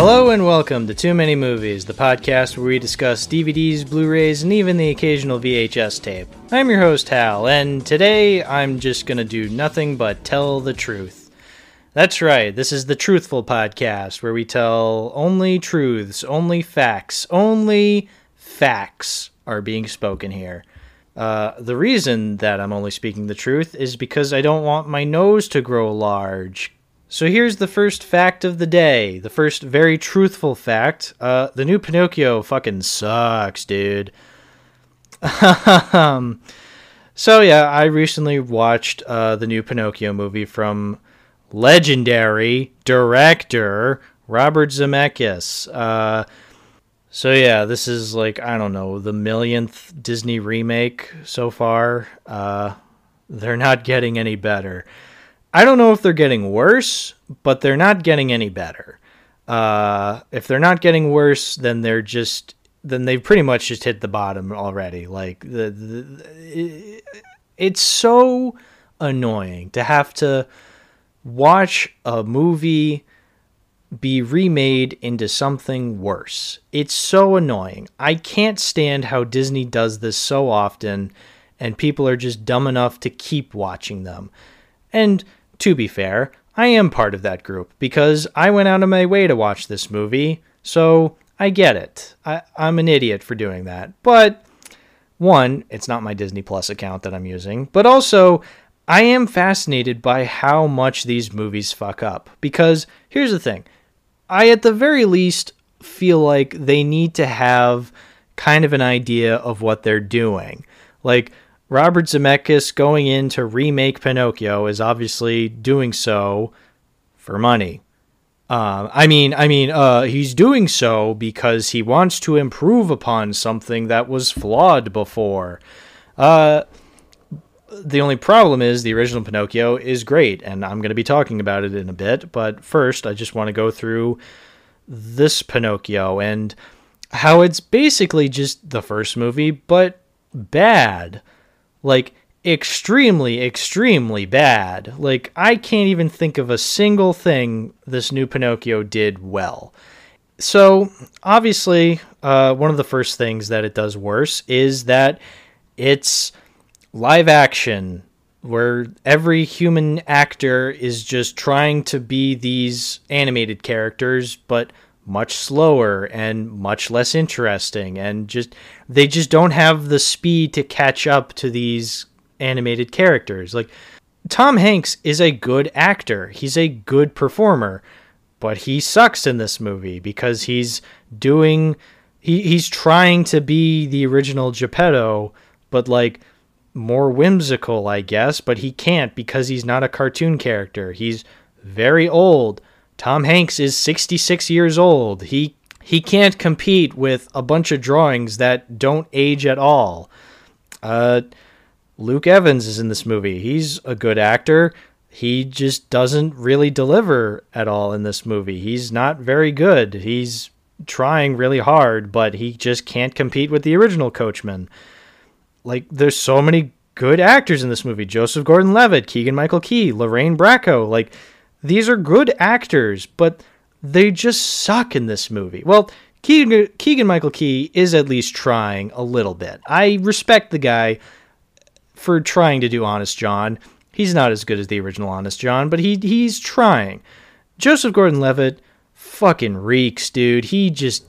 Hello and welcome to Too Many Movies, the podcast where we discuss DVDs, Blu rays, and even the occasional VHS tape. I'm your host, Hal, and today I'm just gonna do nothing but tell the truth. That's right, this is the Truthful Podcast, where we tell only truths, only facts, only facts are being spoken here. Uh, the reason that I'm only speaking the truth is because I don't want my nose to grow large. So here's the first fact of the day. The first very truthful fact. Uh, the new Pinocchio fucking sucks, dude. um, so yeah, I recently watched uh, the new Pinocchio movie from legendary director Robert Zemeckis. Uh, so yeah, this is like I don't know the millionth Disney remake so far. Uh, they're not getting any better. I don't know if they're getting worse, but they're not getting any better. Uh, if they're not getting worse, then they're just then they've pretty much just hit the bottom already. Like the, the it's so annoying to have to watch a movie be remade into something worse. It's so annoying. I can't stand how Disney does this so often and people are just dumb enough to keep watching them. And to be fair, I am part of that group because I went out of my way to watch this movie, so I get it. I, am an idiot for doing that. But one, it's not my Disney Plus account that I'm using, but also, I am fascinated by how much these movies fuck up. Because here's the thing I, at the very least, feel like they need to have kind of an idea of what they're doing. Like, Robert Zemeckis going in to remake Pinocchio is obviously doing so for money. Uh, I mean, I mean, uh, he's doing so because he wants to improve upon something that was flawed before. Uh, the only problem is the original Pinocchio is great, and I'm going to be talking about it in a bit. But first, I just want to go through this Pinocchio and how it's basically just the first movie, but bad. Like, extremely, extremely bad. Like, I can't even think of a single thing this new Pinocchio did well. So, obviously, uh, one of the first things that it does worse is that it's live action where every human actor is just trying to be these animated characters but much slower and much less interesting and just they just don't have the speed to catch up to these animated characters like Tom Hanks is a good actor he's a good performer but he sucks in this movie because he's doing he, he's trying to be the original Geppetto but like more whimsical, I guess, but he can't because he's not a cartoon character. He's very old. Tom Hanks is 66 years old. He he can't compete with a bunch of drawings that don't age at all. Uh, Luke Evans is in this movie. He's a good actor. He just doesn't really deliver at all in this movie. He's not very good. He's trying really hard, but he just can't compete with the original Coachman like there's so many good actors in this movie. Joseph Gordon-Levitt, Keegan-Michael Key, Lorraine Bracco. Like these are good actors, but they just suck in this movie. Well, Keegan, Keegan-Michael Key is at least trying a little bit. I respect the guy for trying to do Honest John. He's not as good as the original Honest John, but he he's trying. Joseph Gordon-Levitt fucking reeks, dude. He just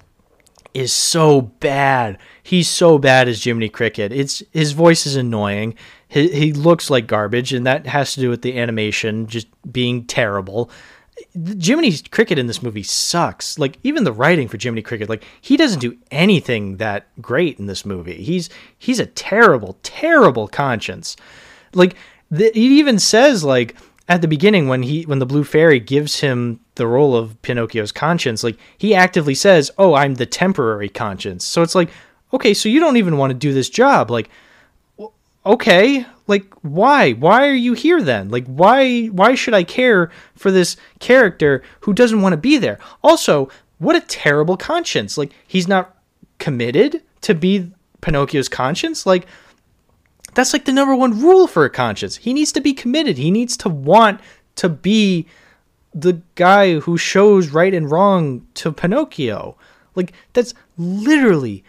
is so bad. He's so bad as Jiminy Cricket. It's his voice is annoying. He, he looks like garbage, and that has to do with the animation just being terrible. Jiminy Cricket in this movie sucks. Like even the writing for Jiminy Cricket, like he doesn't do anything that great in this movie. He's he's a terrible, terrible conscience. Like he even says like at the beginning when he when the blue fairy gives him the role of Pinocchio's conscience, like he actively says, "Oh, I'm the temporary conscience." So it's like, okay, so you don't even want to do this job. Like, okay, like why? Why are you here then? Like, why? Why should I care for this character who doesn't want to be there? Also, what a terrible conscience. Like, he's not committed to be Pinocchio's conscience. Like, that's like the number one rule for a conscience. He needs to be committed. He needs to want to be the guy who shows right and wrong to Pinocchio. Like, that's literally,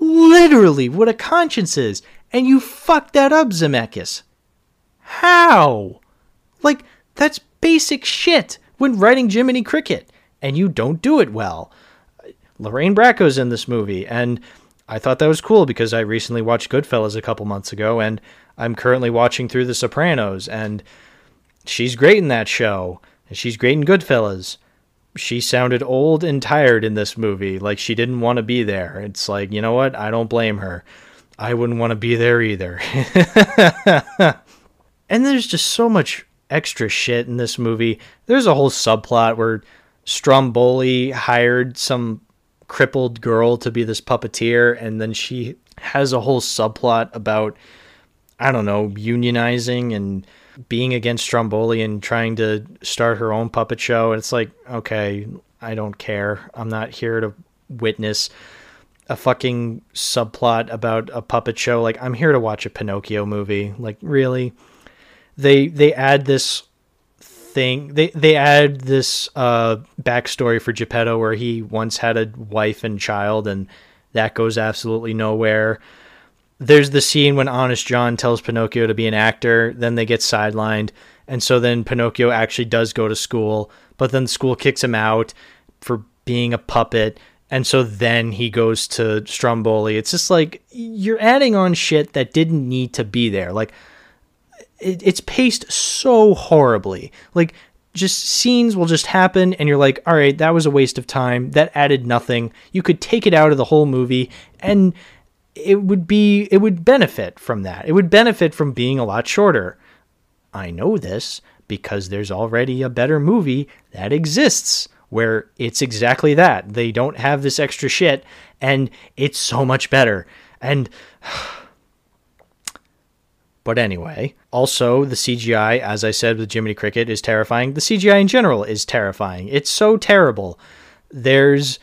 literally what a conscience is. And you fucked that up, Zemeckis. How? Like, that's basic shit when writing Jiminy Cricket, and you don't do it well. Lorraine Bracco's in this movie, and I thought that was cool because I recently watched Goodfellas a couple months ago, and I'm currently watching through The Sopranos, and she's great in that show, and she's great in Goodfellas. She sounded old and tired in this movie, like she didn't want to be there. It's like, you know what? I don't blame her. I wouldn't want to be there either. and there's just so much extra shit in this movie. There's a whole subplot where Stromboli hired some crippled girl to be this puppeteer, and then she has a whole subplot about, I don't know, unionizing and being against Stromboli and trying to start her own puppet show. And it's like, okay, I don't care. I'm not here to witness a fucking subplot about a puppet show. Like, I'm here to watch a Pinocchio movie. Like, really? They they add this thing. They they add this uh, backstory for Geppetto where he once had a wife and child, and that goes absolutely nowhere. There's the scene when Honest John tells Pinocchio to be an actor. Then they get sidelined, and so then Pinocchio actually does go to school, but then the school kicks him out for being a puppet. And so then he goes to Stromboli. It's just like you're adding on shit that didn't need to be there. Like it, it's paced so horribly. Like just scenes will just happen and you're like, "All right, that was a waste of time. That added nothing. You could take it out of the whole movie and it would be it would benefit from that. It would benefit from being a lot shorter. I know this because there's already a better movie that exists where it's exactly that. They don't have this extra shit and it's so much better. And But anyway, also the CGI, as I said with Jiminy Cricket, is terrifying. The CGI in general is terrifying. It's so terrible. There's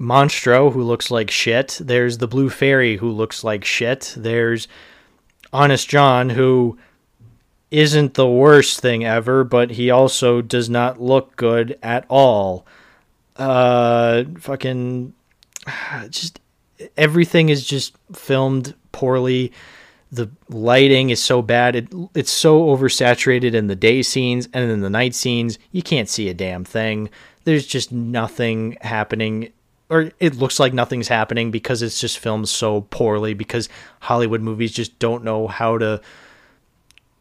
Monstro, who looks like shit. There's the Blue Fairy, who looks like shit. There's Honest John, who isn't the worst thing ever, but he also does not look good at all. Uh, fucking, just everything is just filmed poorly the lighting is so bad. It, it's so oversaturated in the day scenes and in the night scenes. You can't see a damn thing. There's just nothing happening, or it looks like nothing's happening because it's just filmed so poorly because Hollywood movies just don't know how to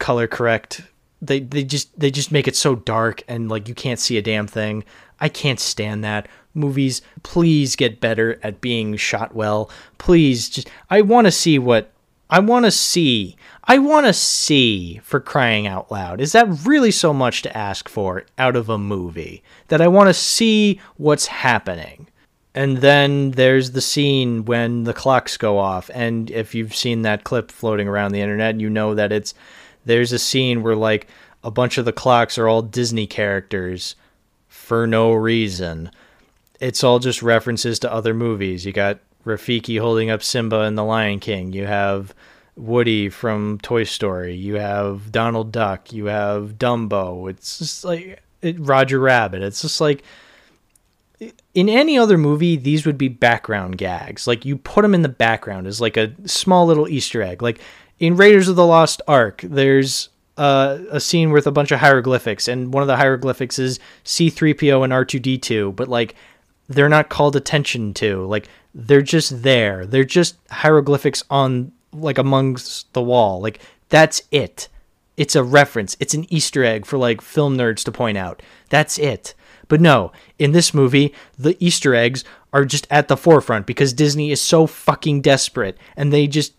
color correct. They they just they just make it so dark and like you can't see a damn thing. I can't stand that. Movies, please get better at being shot well. Please just I want to see what I want to see. I want to see for crying out loud. Is that really so much to ask for out of a movie? That I want to see what's happening. And then there's the scene when the clocks go off. And if you've seen that clip floating around the internet, you know that it's there's a scene where like a bunch of the clocks are all Disney characters for no reason. It's all just references to other movies. You got Rafiki holding up Simba in The Lion King. You have Woody from Toy Story. You have Donald Duck. You have Dumbo. It's just like it, Roger Rabbit. It's just like in any other movie, these would be background gags. Like you put them in the background as like a small little Easter egg. Like in Raiders of the Lost Ark, there's uh, a scene with a bunch of hieroglyphics, and one of the hieroglyphics is C3PO and R2D2, but like they're not called attention to. Like they're just there. They're just hieroglyphics on like amongst the wall. Like that's it. It's a reference. It's an Easter egg for like film nerds to point out. That's it. But no, in this movie, the Easter eggs are just at the forefront because Disney is so fucking desperate and they just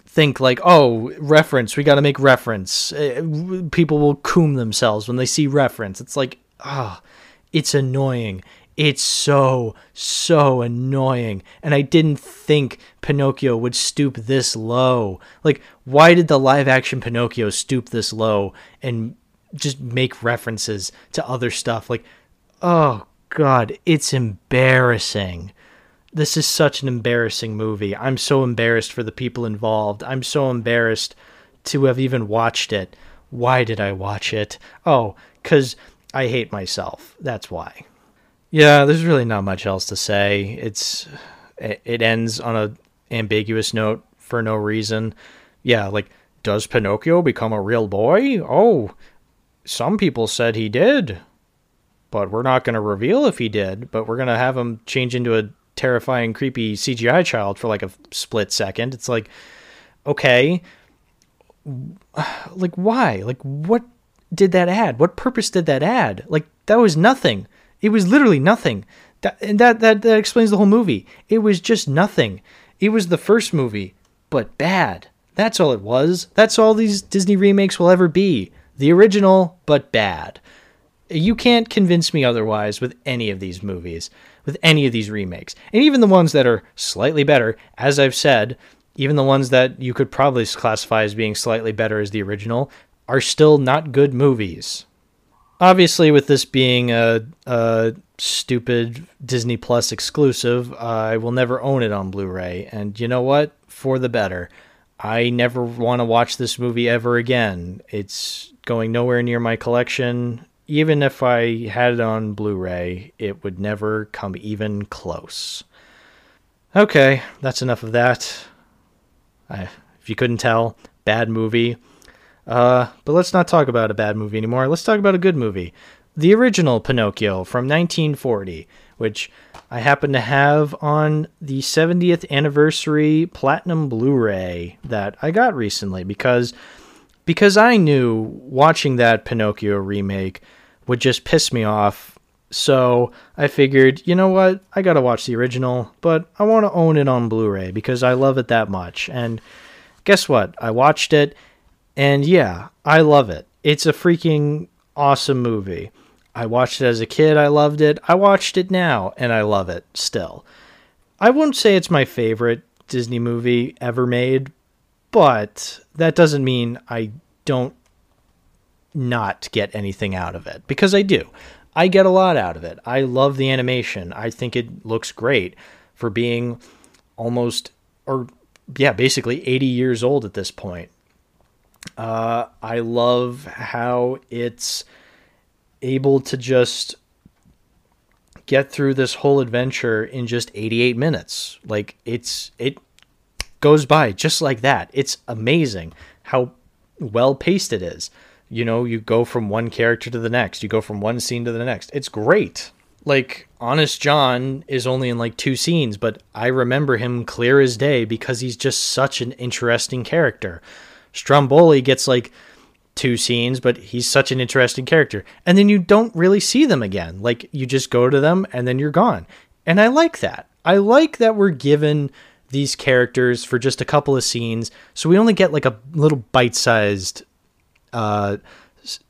think like, "Oh, reference, we got to make reference." Uh, people will coom themselves when they see reference. It's like, ah, oh, it's annoying. It's so, so annoying. And I didn't think Pinocchio would stoop this low. Like, why did the live action Pinocchio stoop this low and just make references to other stuff? Like, oh, God, it's embarrassing. This is such an embarrassing movie. I'm so embarrassed for the people involved. I'm so embarrassed to have even watched it. Why did I watch it? Oh, because I hate myself. That's why. Yeah, there's really not much else to say. It's it ends on a ambiguous note for no reason. Yeah, like does Pinocchio become a real boy? Oh, some people said he did. But we're not going to reveal if he did, but we're going to have him change into a terrifying creepy CGI child for like a split second. It's like okay, like why? Like what did that add? What purpose did that add? Like that was nothing. It was literally nothing. That and that that that explains the whole movie. It was just nothing. It was the first movie, but bad. That's all it was. That's all these Disney remakes will ever be. The original, but bad. You can't convince me otherwise with any of these movies, with any of these remakes. And even the ones that are slightly better, as I've said, even the ones that you could probably classify as being slightly better as the original, are still not good movies. Obviously, with this being a, a stupid Disney Plus exclusive, I will never own it on Blu ray. And you know what? For the better. I never want to watch this movie ever again. It's going nowhere near my collection. Even if I had it on Blu ray, it would never come even close. Okay, that's enough of that. I, if you couldn't tell, bad movie. Uh, but let's not talk about a bad movie anymore. Let's talk about a good movie. The original Pinocchio from 1940, which I happen to have on the 70th anniversary platinum Blu-ray that I got recently because because I knew watching that Pinocchio remake would just piss me off. So I figured, you know what? I got to watch the original, but I want to own it on Blu-ray because I love it that much. And guess what? I watched it and yeah, I love it. It's a freaking awesome movie. I watched it as a kid, I loved it. I watched it now, and I love it still. I wouldn't say it's my favorite Disney movie ever made, but that doesn't mean I don't not get anything out of it, because I do. I get a lot out of it. I love the animation. I think it looks great for being almost, or yeah, basically 80 years old at this point. Uh, I love how it's able to just get through this whole adventure in just 88 minutes. Like it's it goes by just like that. It's amazing how well paced it is. You know, you go from one character to the next, you go from one scene to the next. It's great. Like Honest John is only in like two scenes, but I remember him clear as day because he's just such an interesting character. Stromboli gets like two scenes, but he's such an interesting character. And then you don't really see them again. Like you just go to them and then you're gone. And I like that. I like that we're given these characters for just a couple of scenes. So we only get like a little bite sized, uh,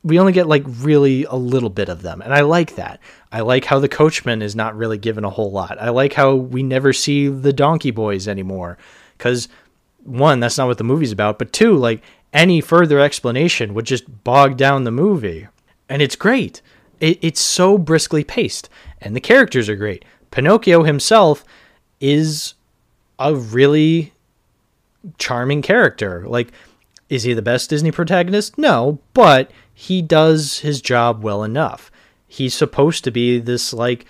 we only get like really a little bit of them. And I like that. I like how the coachman is not really given a whole lot. I like how we never see the donkey boys anymore. Because one, that's not what the movie's about, but two, like any further explanation would just bog down the movie. And it's great. It, it's so briskly paced, and the characters are great. Pinocchio himself is a really charming character. Like, is he the best Disney protagonist? No, but he does his job well enough. He's supposed to be this, like,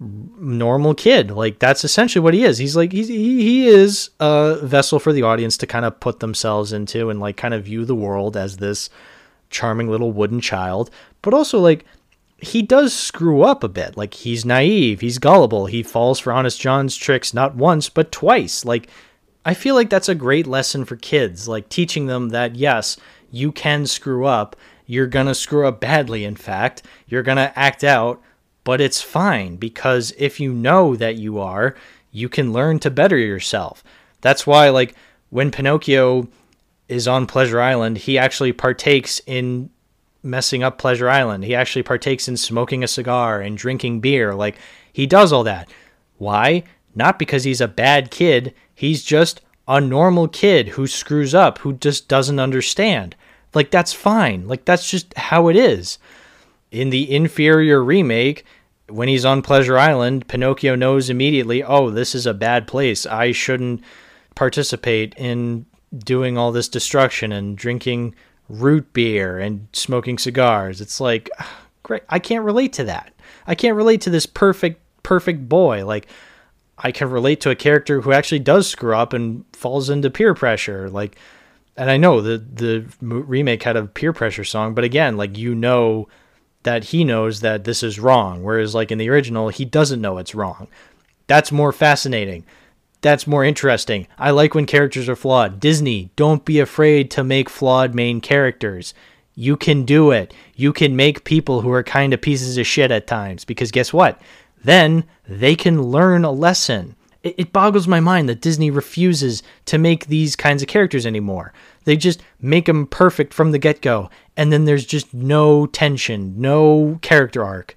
normal kid. Like that's essentially what he is. He's like he's, he he is a vessel for the audience to kind of put themselves into and like kind of view the world as this charming little wooden child, but also like he does screw up a bit. Like he's naive, he's gullible, he falls for Honest John's tricks not once but twice. Like I feel like that's a great lesson for kids, like teaching them that yes, you can screw up. You're going to screw up badly in fact. You're going to act out but it's fine because if you know that you are, you can learn to better yourself. That's why, like, when Pinocchio is on Pleasure Island, he actually partakes in messing up Pleasure Island. He actually partakes in smoking a cigar and drinking beer. Like, he does all that. Why? Not because he's a bad kid. He's just a normal kid who screws up, who just doesn't understand. Like, that's fine. Like, that's just how it is. In the inferior remake, when he's on Pleasure Island, Pinocchio knows immediately, oh, this is a bad place. I shouldn't participate in doing all this destruction and drinking root beer and smoking cigars. It's like, great. I can't relate to that. I can't relate to this perfect, perfect boy. Like, I can relate to a character who actually does screw up and falls into peer pressure. Like, and I know the the remake had a peer pressure song, but again, like you know that he knows that this is wrong, whereas like in the original, he doesn't know it's wrong. That's more fascinating. That's more interesting. I like when characters are flawed. Disney, don't be afraid to make flawed main characters. You can do it. You can make people who are kind of pieces of shit at times because guess what? Then they can learn a lesson. It, it boggles my mind that Disney refuses to make these kinds of characters anymore. They just make them perfect from the get go, and then there's just no tension, no character arc.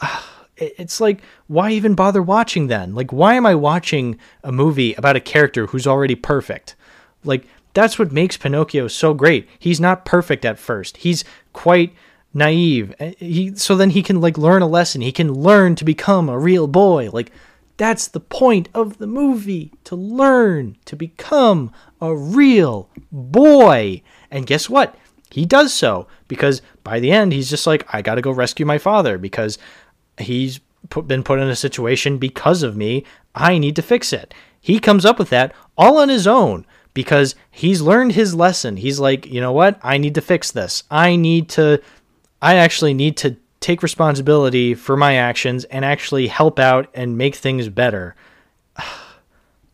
Ah, It's like, why even bother watching then? Like, why am I watching a movie about a character who's already perfect? Like, that's what makes Pinocchio so great. He's not perfect at first. He's quite naive. Eh, he so then he can like learn a lesson. He can learn to become a real boy. Like that's the point of the movie to learn to become a real boy. And guess what? He does so because by the end, he's just like, I got to go rescue my father because he's put, been put in a situation because of me. I need to fix it. He comes up with that all on his own because he's learned his lesson. He's like, you know what? I need to fix this. I need to, I actually need to take responsibility for my actions and actually help out and make things better.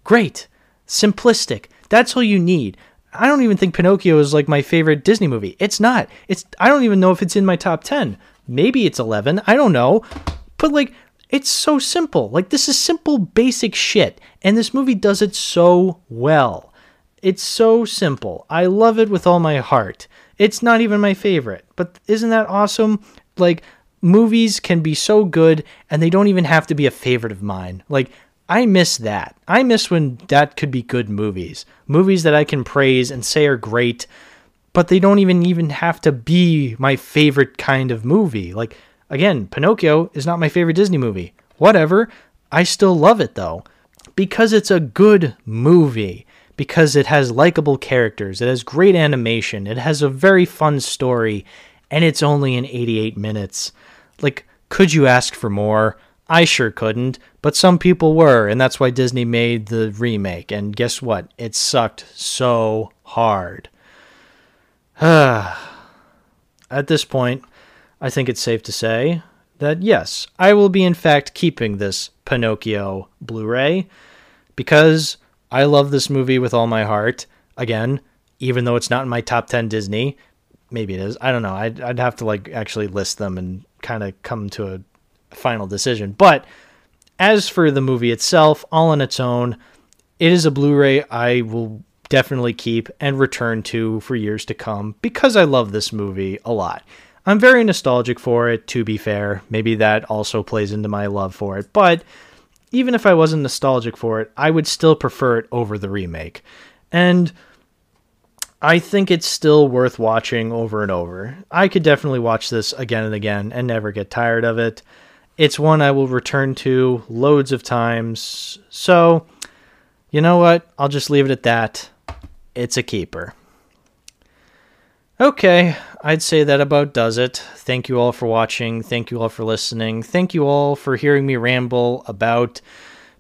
Great. Simplistic. That's all you need. I don't even think Pinocchio is like my favorite Disney movie. It's not. It's I don't even know if it's in my top 10. Maybe it's 11. I don't know. But like it's so simple. Like this is simple basic shit and this movie does it so well. It's so simple. I love it with all my heart. It's not even my favorite. But isn't that awesome? Like movies can be so good and they don't even have to be a favorite of mine. Like, I miss that. I miss when that could be good movies. Movies that I can praise and say are great, but they don't even even have to be my favorite kind of movie. Like again, Pinocchio is not my favorite Disney movie. Whatever. I still love it though because it's a good movie. Because it has likable characters, it has great animation, it has a very fun story, and it's only in 88 minutes. Like, could you ask for more? I sure couldn't, but some people were, and that's why Disney made the remake. And guess what? It sucked so hard. At this point, I think it's safe to say that yes, I will be in fact keeping this Pinocchio Blu ray because I love this movie with all my heart. Again, even though it's not in my top 10 Disney, maybe it is. I don't know. I'd, I'd have to like actually list them and kind of come to a final decision. But as for the movie itself, all on its own, it is a Blu ray I will definitely keep and return to for years to come because I love this movie a lot. I'm very nostalgic for it, to be fair. Maybe that also plays into my love for it. But even if I wasn't nostalgic for it, I would still prefer it over the remake. And I think it's still worth watching over and over. I could definitely watch this again and again and never get tired of it. It's one I will return to loads of times. So, you know what? I'll just leave it at that. It's a keeper. Okay, I'd say that about does it. Thank you all for watching. Thank you all for listening. Thank you all for hearing me ramble about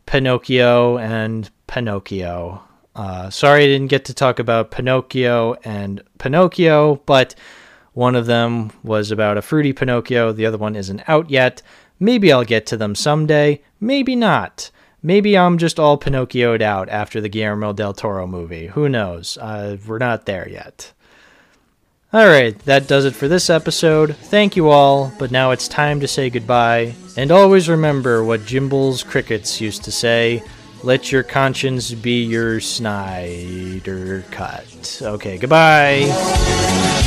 Pinocchio and Pinocchio. Uh, sorry I didn't get to talk about Pinocchio and Pinocchio, but one of them was about a fruity Pinocchio. The other one isn't out yet. Maybe I'll get to them someday. Maybe not. Maybe I'm just all Pinocchioed out after the Guillermo del Toro movie. Who knows? Uh, we're not there yet. Alright, that does it for this episode. Thank you all, but now it's time to say goodbye. And always remember what Jimbles Crickets used to say let your conscience be your Snyder cut. Okay, goodbye.